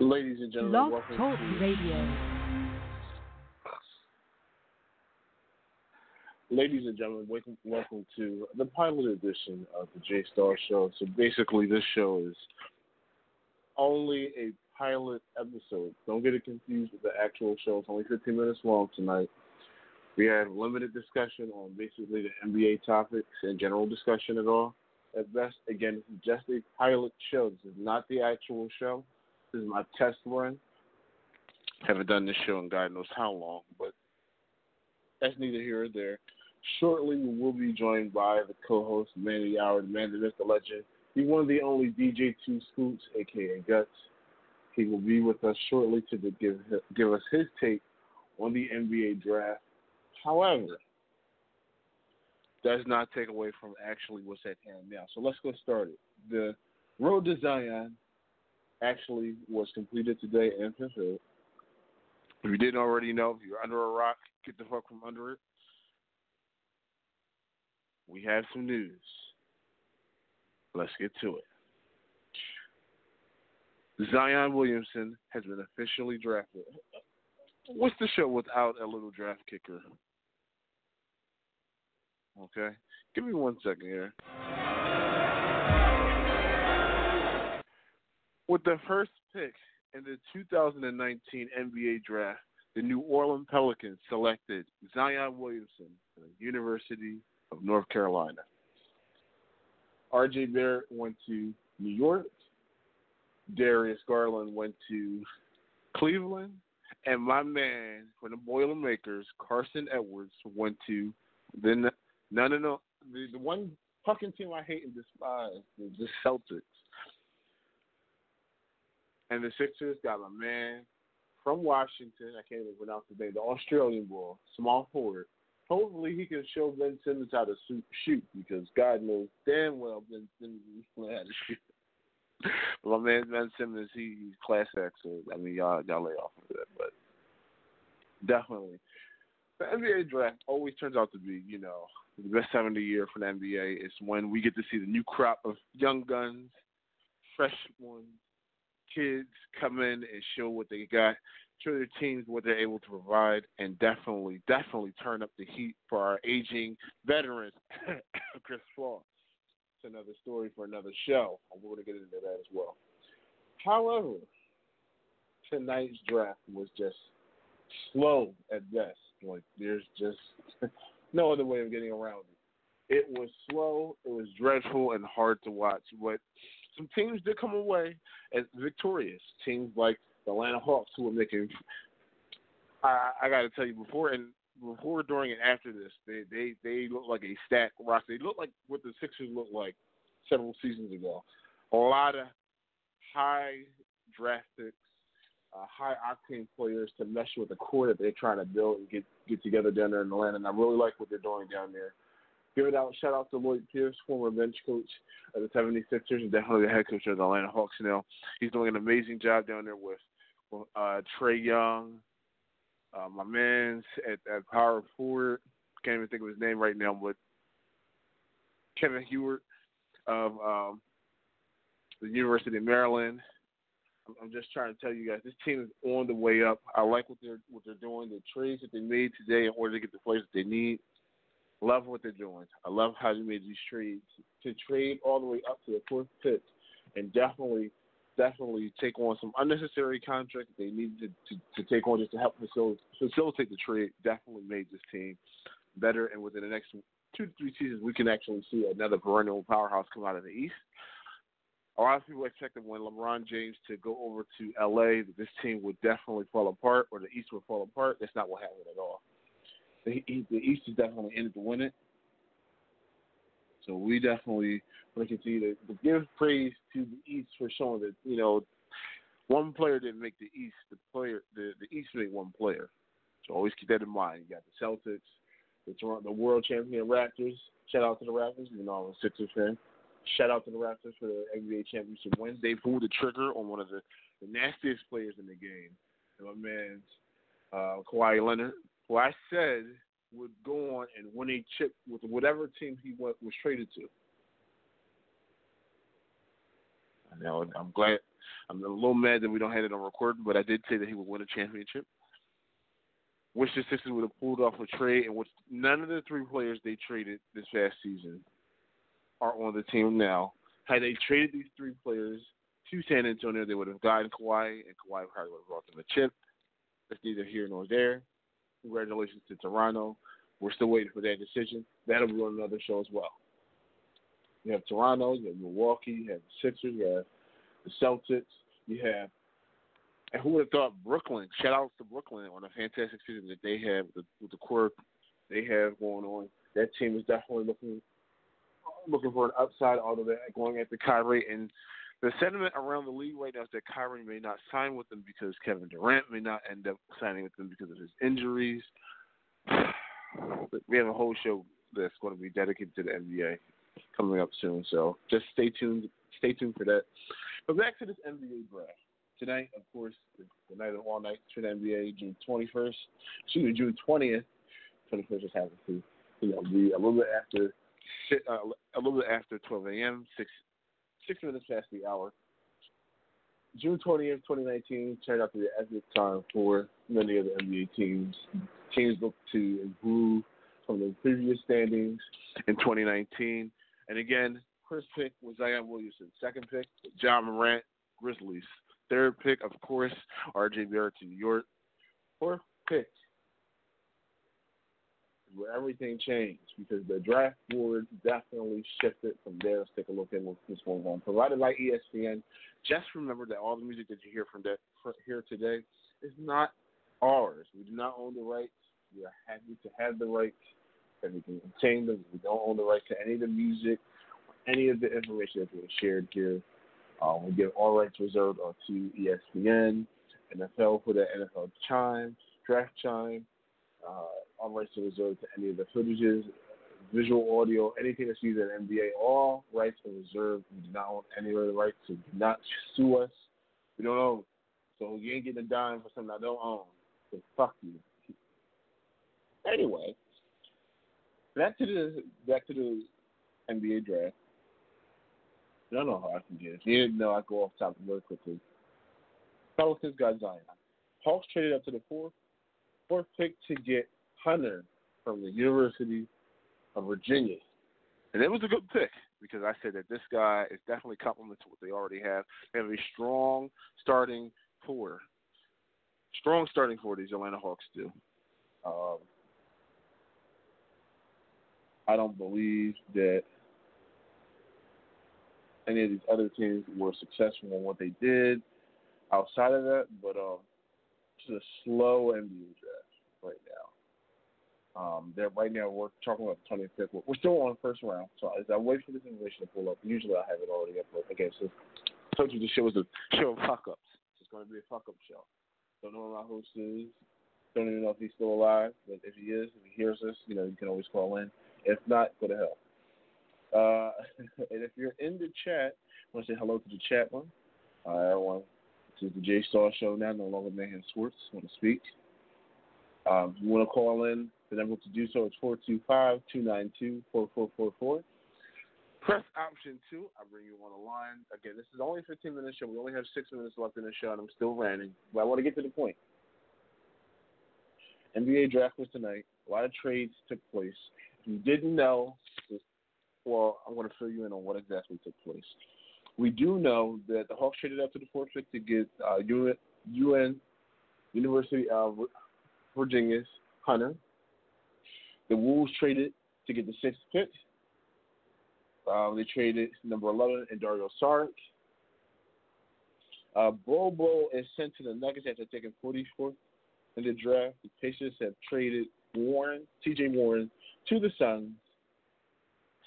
Ladies and gentlemen, welcome Talk to, Radio. ladies and gentlemen, welcome, welcome to the pilot edition of the Jay Staal Show. So basically, this show is only a pilot episode. Don't get it confused with the actual show. It's only 15 minutes long tonight. We have limited discussion on basically the NBA topics and general discussion at all. At best, again, just a pilot show. This is not the actual show. This is my test run. Haven't done this show in God knows how long, but that's neither here or there. Shortly, we will be joined by the co-host, man of the hour, the man, the the legend. He's one of the only DJ Two Scoots, aka Guts. He will be with us shortly to give give us his take on the NBA draft. However, does not take away from actually what's at hand now. So let's get started. The road to Zion actually was completed today and fulfilled. If you didn't already know, if you're under a rock, get the fuck from under it. We have some news. Let's get to it. Zion Williamson has been officially drafted. What's the show without a little draft kicker? Okay. Give me one second here. With the first pick in the 2019 NBA draft, the New Orleans Pelicans selected Zion Williamson from the University of North Carolina. RJ Barrett went to New York. Darius Garland went to Cleveland. And my man from the Boilermakers, Carsen Edwards, went to the none of the, the, the one fucking team I hate and despise, the Celtics. And the Sixers got my man from Washington. I can't even pronounce his name. The Australian boy, small forward. Hopefully, he can show Ben Simmons how to shoot because God knows damn well Ben Simmons knows how to shoot. but my man Ben Simmons, he, he's class act. So I mean, y'all y'all lay off of that, but definitely the NBA draft always turns out to be, you know, the best time of the year for the NBA is when we get to see the new crop of young guns, fresh ones, kids come in and show what they got, show their teams what they're able to provide, and definitely, definitely turn up the heat for our aging veterans, Chris Paul. It's another story for another show. We're going to get into that as well. However, tonight's draft was just slow at best. Like there's just no other way of getting around it. It was slow, it was dreadful and hard to watch, but some teams did come away as victorious. Teams like the Atlanta Hawks who were making I, I gotta tell you before and before, during, and after this, they they they look like a stacked rock. They look like what the Sixers looked like several seasons ago. A lot of high draft picks, uh, high octane players to mesh with the core that they're trying to build and get get together down there in Atlanta. And I really like what they're doing down there. Give it out, shout out to Lloyd Pierce, former bench coach of the 76ers and definitely the head coach of the Atlanta Hawks now. He's doing an amazing job down there with uh, Trae Young, uh, my man's at, at power forward. Can't even think of his name right now, but Kevin Huerter of um, the University of Maryland. I'm just trying to tell you guys, this team is on the way up. I like what they're what they're doing. The trades that they made today in order to get the players that they need. Love what they're doing. I love how they made these trades to trade all the way up to the fourth pick, and definitely definitely take on some unnecessary contracts they needed to, to, to take on just to help facilitate, facilitate the trade. Definitely made this team better, and within the next two to three seasons, we can actually see another perennial powerhouse come out of the East. A lot of people expected when LeBron James to go over to LA that this team would definitely fall apart or the East would fall apart. That's not what happened at all. The, the East is definitely in it to win it. So we definitely want to continue to, give praise to the East for showing that you know one player didn't make the East. The player, the the East made one player. So always keep that in mind. You got the Celtics, the Toronto, the world champion Raptors. Shout out to the Raptors. You know I'm a Sixers fan. Shout out to the Raptors for the NBA championship win. They pulled the trigger on one of the, the nastiest players in the game. My man, uh, Kawhi Leonard, who I said would go on and win a chip with whatever team he went, was traded to. I know. I'm glad. I'm a little mad that we don't have it on record, but I did say that he would win a championship. Wish the Sixers would have pulled off a trade in which none of the three players they traded this past season are on the team now. Had they traded these three players to San Antonio, they would have gotten Kawhi, and Kawhi probably would have brought them a chip. That's neither here nor there. Congratulations to Toronto. We're still waiting for that decision. That'll be on another show as well. You have Toronto, you have Milwaukee, you have the Sixers, you have the Celtics, you have and who would have thought Brooklyn? Shout out to Brooklyn on a fantastic season that they have with the, with the core they have going on. That team is definitely looking looking for an upside, although they're going after Kyrie. And the sentiment around the league right now is that Kyrie may not sign with them because Kevin Durant may not end up signing with them because of his injuries. we have a whole show that's going to be dedicated to the NBA coming up soon, so just stay tuned. Stay tuned for that. But back to this NBA draft tonight, of course, the night of all night for the NBA, June 21st. Excuse me, June 20th. 21st just happens to you know be a little bit after uh, a little bit after 12 a.m. Six six minutes past the hour. June 20th, 2019 turned out to be an epic time for many of the NBA teams. Teams look to improve from the previous standings in 2019. And again, first pick was Zion Williamson. Second pick, Ja Morant, Grizzlies. Third pick, of course, RJ Barrett to New York. Fourth pick where everything changed because the draft board definitely shifted from there. Let's take a look at what's going on. Provided by ESPN. Just remember that all the music that you hear from that here today is not ours. We do not own the rights. We are happy to have the rights, and we can obtain them. We don't own the rights to any of the music, or any of the information that's being shared here. Um, we give all rights reserved to ESPN, NFL for the NFL chime, draft chime. Uh, all rights are reserved to any of the footages, visual, audio, anything that's used in NBA. All rights are reserved. We do not own any of the rights, so do not sue us. We don't own. So you ain't getting a dime for something I don't own. So fuck you. Anyway, back to the back to the NBA draft. I don't know how I can get it. You didn't know I go off topic very quickly. Pelicans got Zion. Hawks traded up to the fourth fourth pick to get Hunter from the University of Virginia. And it was a good pick because I said that this guy is definitely complement to what they already have. They have a strong starting four. Strong starting four, these Atlanta Hawks do. Um, I don't believe that any of these other teams were successful in what they did outside of that, but um, it's a slow NBA draft right now. Um, they're right now we're talking about the 25th. We're still on first round, so as I wait for this information to pull up, usually I have it already up. But again, so I told you the show was a show of fuck ups. It's going to be a fuck up show. Don't know who my host is. Don't even know if he's still alive. But if he is, if he hears us, you know, you can always call in. If not, go to hell. Uh, and if you're in the chat, I want to say hello to the chat one. Uh, everyone, this is the Jay Staal Show now, no longer Mayhem Sports. Want to speak? Um, you want to call in, the number to do so is 425 292 4444. Press option two. I bring you on the line. Again, this is only a 15 minute show. We only have six minutes left in the show, and I'm still ranting. But I want to get to the point. NBA draft was tonight. A lot of trades took place. If you didn't know, well, I'm going to fill you in on what exactly took place. We do know that the Hawks traded up to the fourth pick to get uh, UN University of Virginia's Hunter. The Wolves traded to get the sixth pick. Um, they traded number 11 and Dario Saric. Uh, Bol Bol is sent to the Nuggets after taking 44th in the draft. The Pacers have traded Warren, T.J. Warren, to the Suns.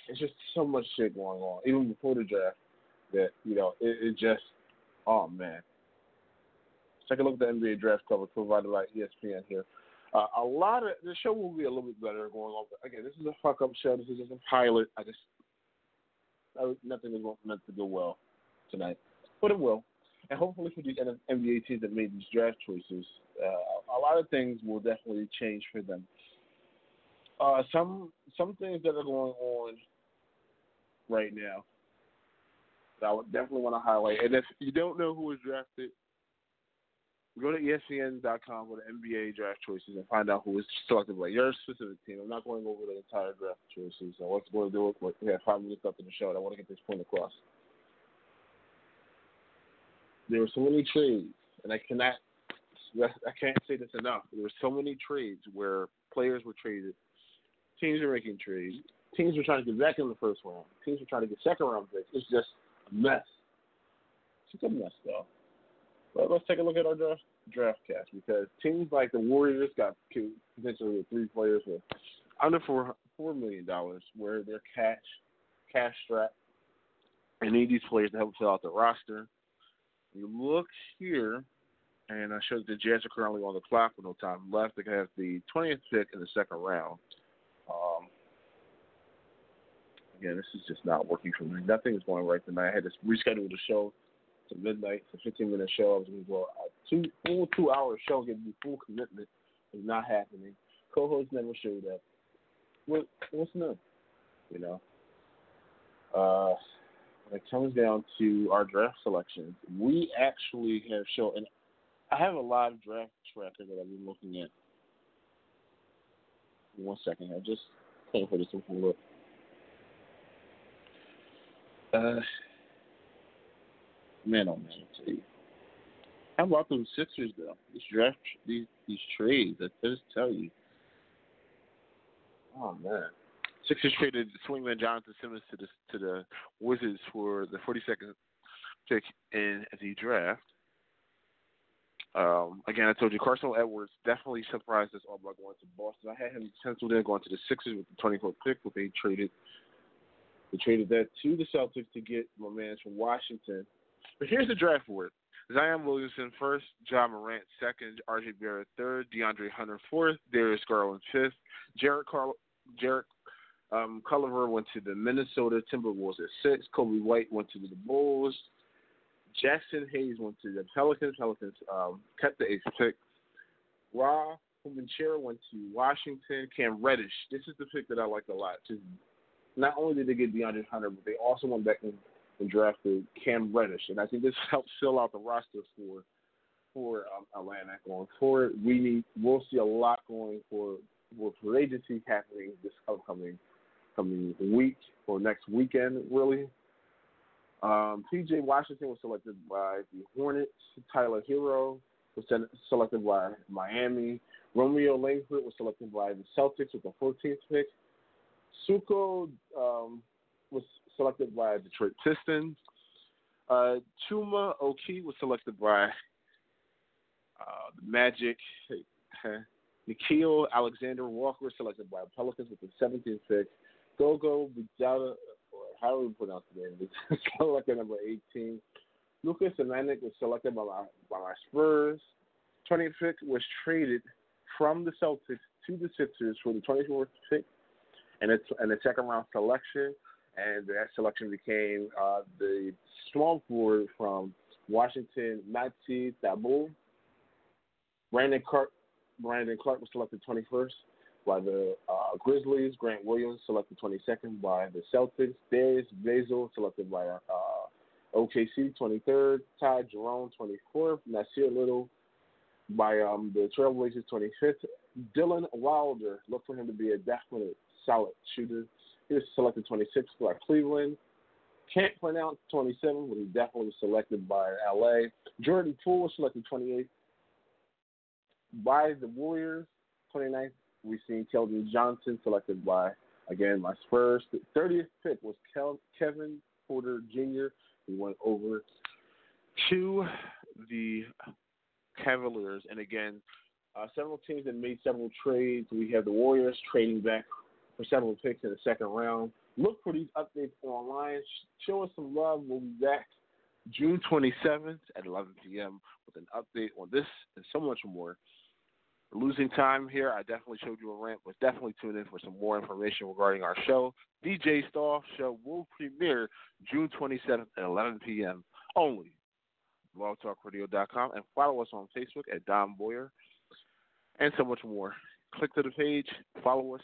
It's just so much shit going on, even before the draft. That you know, it, it just, oh man. Take a look at the NBA draft cover provided by ESPN here. Uh, a lot of the show will be a little bit better going on. But again, this is a fuck up show. This is just a pilot. I just nothing is meant to go well tonight, but it will. And hopefully for these NBA teams that made these draft choices, uh, a lot of things will definitely change for them. Uh, some some things that are going on right now that I would definitely want to highlight. And if you don't know who was drafted, go to ESPN.com, go to NBA draft choices, and find out who was selected by your specific team. I'm not going over the entire draft choices. So what's going to do it? We have five minutes left in the show. And I want to get this point across. There were so many trades, and I cannot, I can't say this enough. There were so many trades where players were traded, teams were making trades, teams were trying to get back in the first round, teams were trying to get second round picks. It's just a mess. It's a mess, though. But let's take a look at our draft draft cast because teams like the Warriors got potentially three players with under four four million dollars, where they're cash cash strapped and need these players to help fill out the roster. You look here, and I showed the Jazz are currently on the clock with no time left. They have the 20th pick in the second round. Um, again, this is just not working for me. Nothing is going right tonight. I had to reschedule the show to midnight. It's a 15 minute show. I was going to go a two full two hour show, getting the full commitment. Is not happening. Co-host never showed up. What what's new? You know. Uh, when it comes down to our draft selections, we actually have shown, and I have a live draft tracker that I've been looking at. One second, I just can't for this one look. Uh, man, oh man. How about those Sixers though? This draft, these these trades. I just tell you. Oh man. Sixers traded swingman Jonathan Simmons to the to the Wizards for the 42nd pick in the draft. Um, again, I told you Carsen Edwards definitely surprised us all by going to Boston. I had him penciled in going to the Sixers with the 24th pick, but they traded they traded that to the Celtics to get my man from Washington. But here's the draft board. Zion Williamson first, Ja Morant second, RJ Barrett third, DeAndre Hunter fourth, Darius Garland fifth, Jarrett Carl Jarrett um, Culver went to the Minnesota Timberwolves at six. Coby White went to the Bulls. Jaxson Hayes went to the Pelicans. Pelicans um, kept the eighth pick. Rui Hachimura went to Washington. Cam Reddish. This is the pick that I like a lot. Just not only did they get DeAndre Hunter, but they also went back and, and drafted Cam Reddish, and I think this helps fill out the roster for for um, Atlanta going forward. We need we'll see a lot going for for free agency happening this upcoming coming week or next weekend, really. Um, P.J. Washington was selected by the Hornets. Tyler Herro was selected by Miami. Romeo Langford was selected by the Celtics with the 14th pick. Sekou um, was selected by Detroit Pistons. Uh, Chuma Okeke was selected by uh, the Magic. Nickeil Alexander Walker was selected by Pelicans with the 17th pick. Gogo Bujala, or do we pronounce the name? selected number 18. Lucas Samanic was selected by my, by my Spurs. 20th pick was traded from the Celtics to the Sixers for the 24th pick and it's and a second round selection. And that selection became uh, the small forward from Washington, Matisse Thybulle. Brandon Clarke, Brandon Clarke was selected 21st by the uh, Grizzlies. Grant Williams selected 22nd by the Celtics. Darius Bazley selected by uh, OKC 23rd. Ty Jerome 24th. Nassir Little by um, the Trailblazers 25th. Dylan Windler, look for him to be a definite solid shooter. He was selected 26th by Cleveland. Can't pronounce 27, but he definitely was selected by LA. Jordan Poole was selected 28th by the Warriors. 29th We've seen Keldon Johnson selected by, again, my Spurs. The 30th pick was Kel- Kevin Porter Jr. He went over to the Cavaliers. And again, uh, several teams that made several trades. We have the Warriors trading back for several picks in the second round. Look for these updates online. Show us some love. We'll be back June 27th at 11 p.m. with an update on this and so much more losing time here. I definitely showed you a rant, but definitely tune in for some more information regarding our show. DJ Star show will premiere June 27th at 11 p.m. only. BlogTalkRadio.com and follow us on Facebook at Don Boyer and so much more. Click to the page, follow us,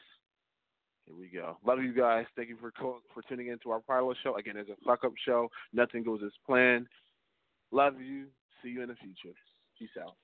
Here we go. Love you guys. Thank you for for tuning in to our pilot show. Again, it's a fuck up show. Nothing goes as planned. Love you. See you in the future. Peace out.